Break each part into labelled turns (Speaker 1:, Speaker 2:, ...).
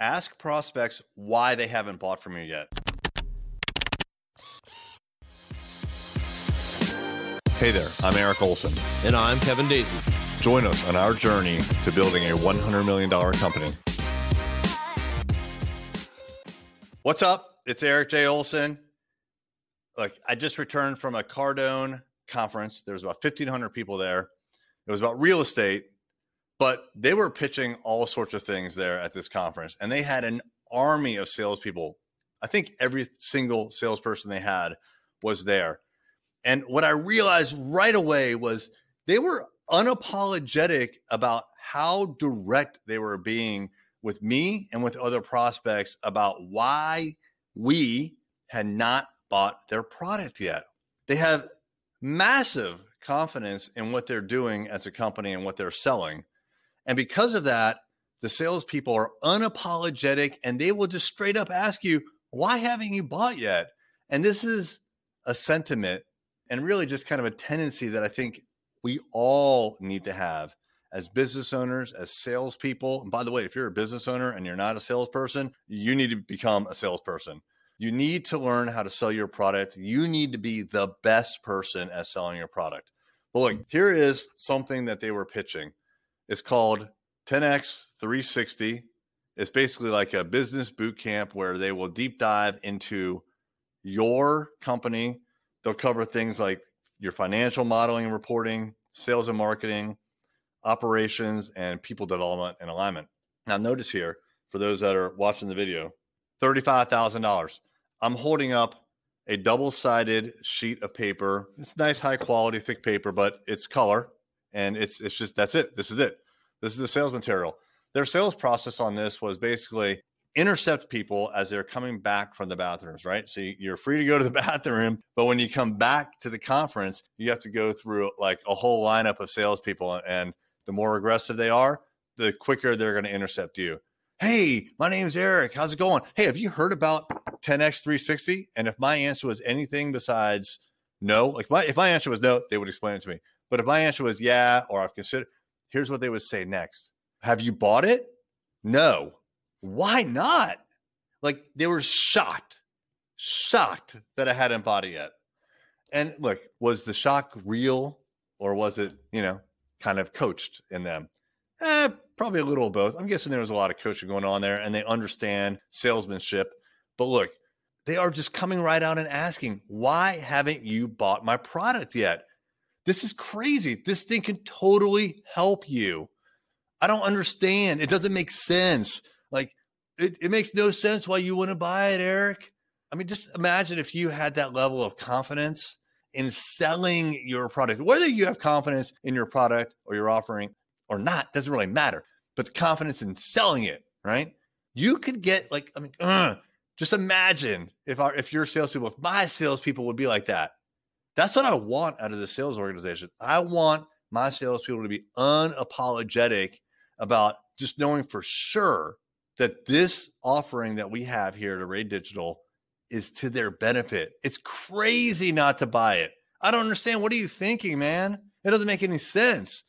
Speaker 1: Ask prospects why they haven't bought from you yet. Hey there, I'm Eric Olson.
Speaker 2: And I'm Kevin Daisy.
Speaker 1: Join us on our journey to building a $100 million company. What's up? It's Eric J. Olson. Look, I just returned from a Cardone conference. There was about 1,500 people there. It was about real estate, but they were pitching all sorts of things there at this conference. And they had an army of salespeople. I think every single salesperson they had was there. And what I realized right away was they were unapologetic about how direct they were being with me and with other prospects about why we had not bought their product yet. They have massive confidence in what they're doing as a company and what they're selling. And because of that, the salespeople are unapologetic and they will just straight up ask you, why haven't you bought yet? And this is a sentiment and really just kind of a tendency that I think we all need to have as business owners, as salespeople. And by the way, if you're a business owner and you're not a salesperson, you need to become a salesperson. You need to learn how to sell your product. You need to be the best person at selling your product. But look, here is something that they were pitching. It's called 10x 360. It's basically like a business boot camp where they will deep dive into your company. They'll cover things like your financial modeling and reporting, sales and marketing, operations, and people development and alignment. Now, notice here for those that are watching the video $35,000. I'm holding up a double sided sheet of paper. It's nice, high quality, thick paper, but it's color. And it's, it's just, that's it. This is it. This is the sales material. Their sales process on this was basically intercept people as they're coming back from the bathrooms, right? So you're free to go to the bathroom, but when you come back to the conference, you have to go through like a whole lineup of salespeople. And the more aggressive they are, the quicker they're going to intercept you. Hey, my name's Eric. How's it going? Hey, have you heard about 10x 360? And if my answer was anything besides no, like my if my answer was no, they would explain it to me. But if my answer was yeah, or I've considered, here's what they would say next. Have you bought it? No. Why not? Like they were shocked, shocked that I hadn't bought it yet. And look, was the shock real or was it, you know, kind of coached in them? Eh, probably a little of both. I'm guessing there was a lot of coaching going on there and they understand salesmanship. But look, they are just coming right out and asking, why haven't you bought my product yet? This is crazy. This thing can totally help you. I don't understand. It doesn't make sense. Like, it, it makes no sense why you wouldn't buy it, Eric. I mean, just imagine if you had that level of confidence in selling your product, whether you have confidence in your product or your offering or not, doesn't really matter. But the confidence in selling it, right? You could get like, I mean, uh, just imagine if our if your salespeople, if my salespeople would be like that. That's what I want out of the sales organization. I want my salespeople to be unapologetic about just knowing for sure that this offering that we have here at Array Digital is to their benefit. It's crazy not to buy it. I don't understand. What are you thinking, man? It doesn't make any sense.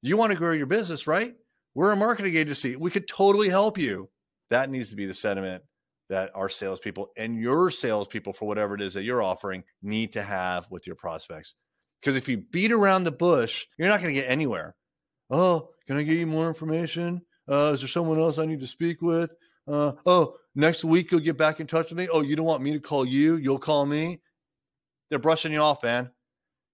Speaker 1: You want to grow your business, right? We're a marketing agency. We could totally help you. That needs to be the sentiment that our salespeople and your salespeople, for whatever it is that you're offering, need to have with your prospects. Because if you beat around the bush, you're not going to get anywhere. Oh, can I give you more information? Uh, is there someone else I need to speak with? Uh, oh, next week you'll get back in touch with me. Oh, you don't want me to call you? You'll call me. They're brushing you off, man.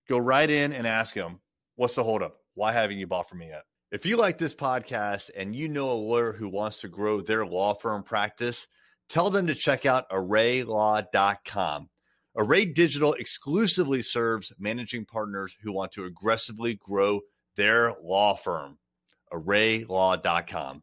Speaker 1: Go right in and ask them, what's the holdup? Why haven't you bought from me yet? If you like this podcast and you know a lawyer who wants to grow their law firm practice, tell them to check out arraylaw.com. Array Digital exclusively serves managing partners who want to aggressively grow their law firm. arraylaw.com.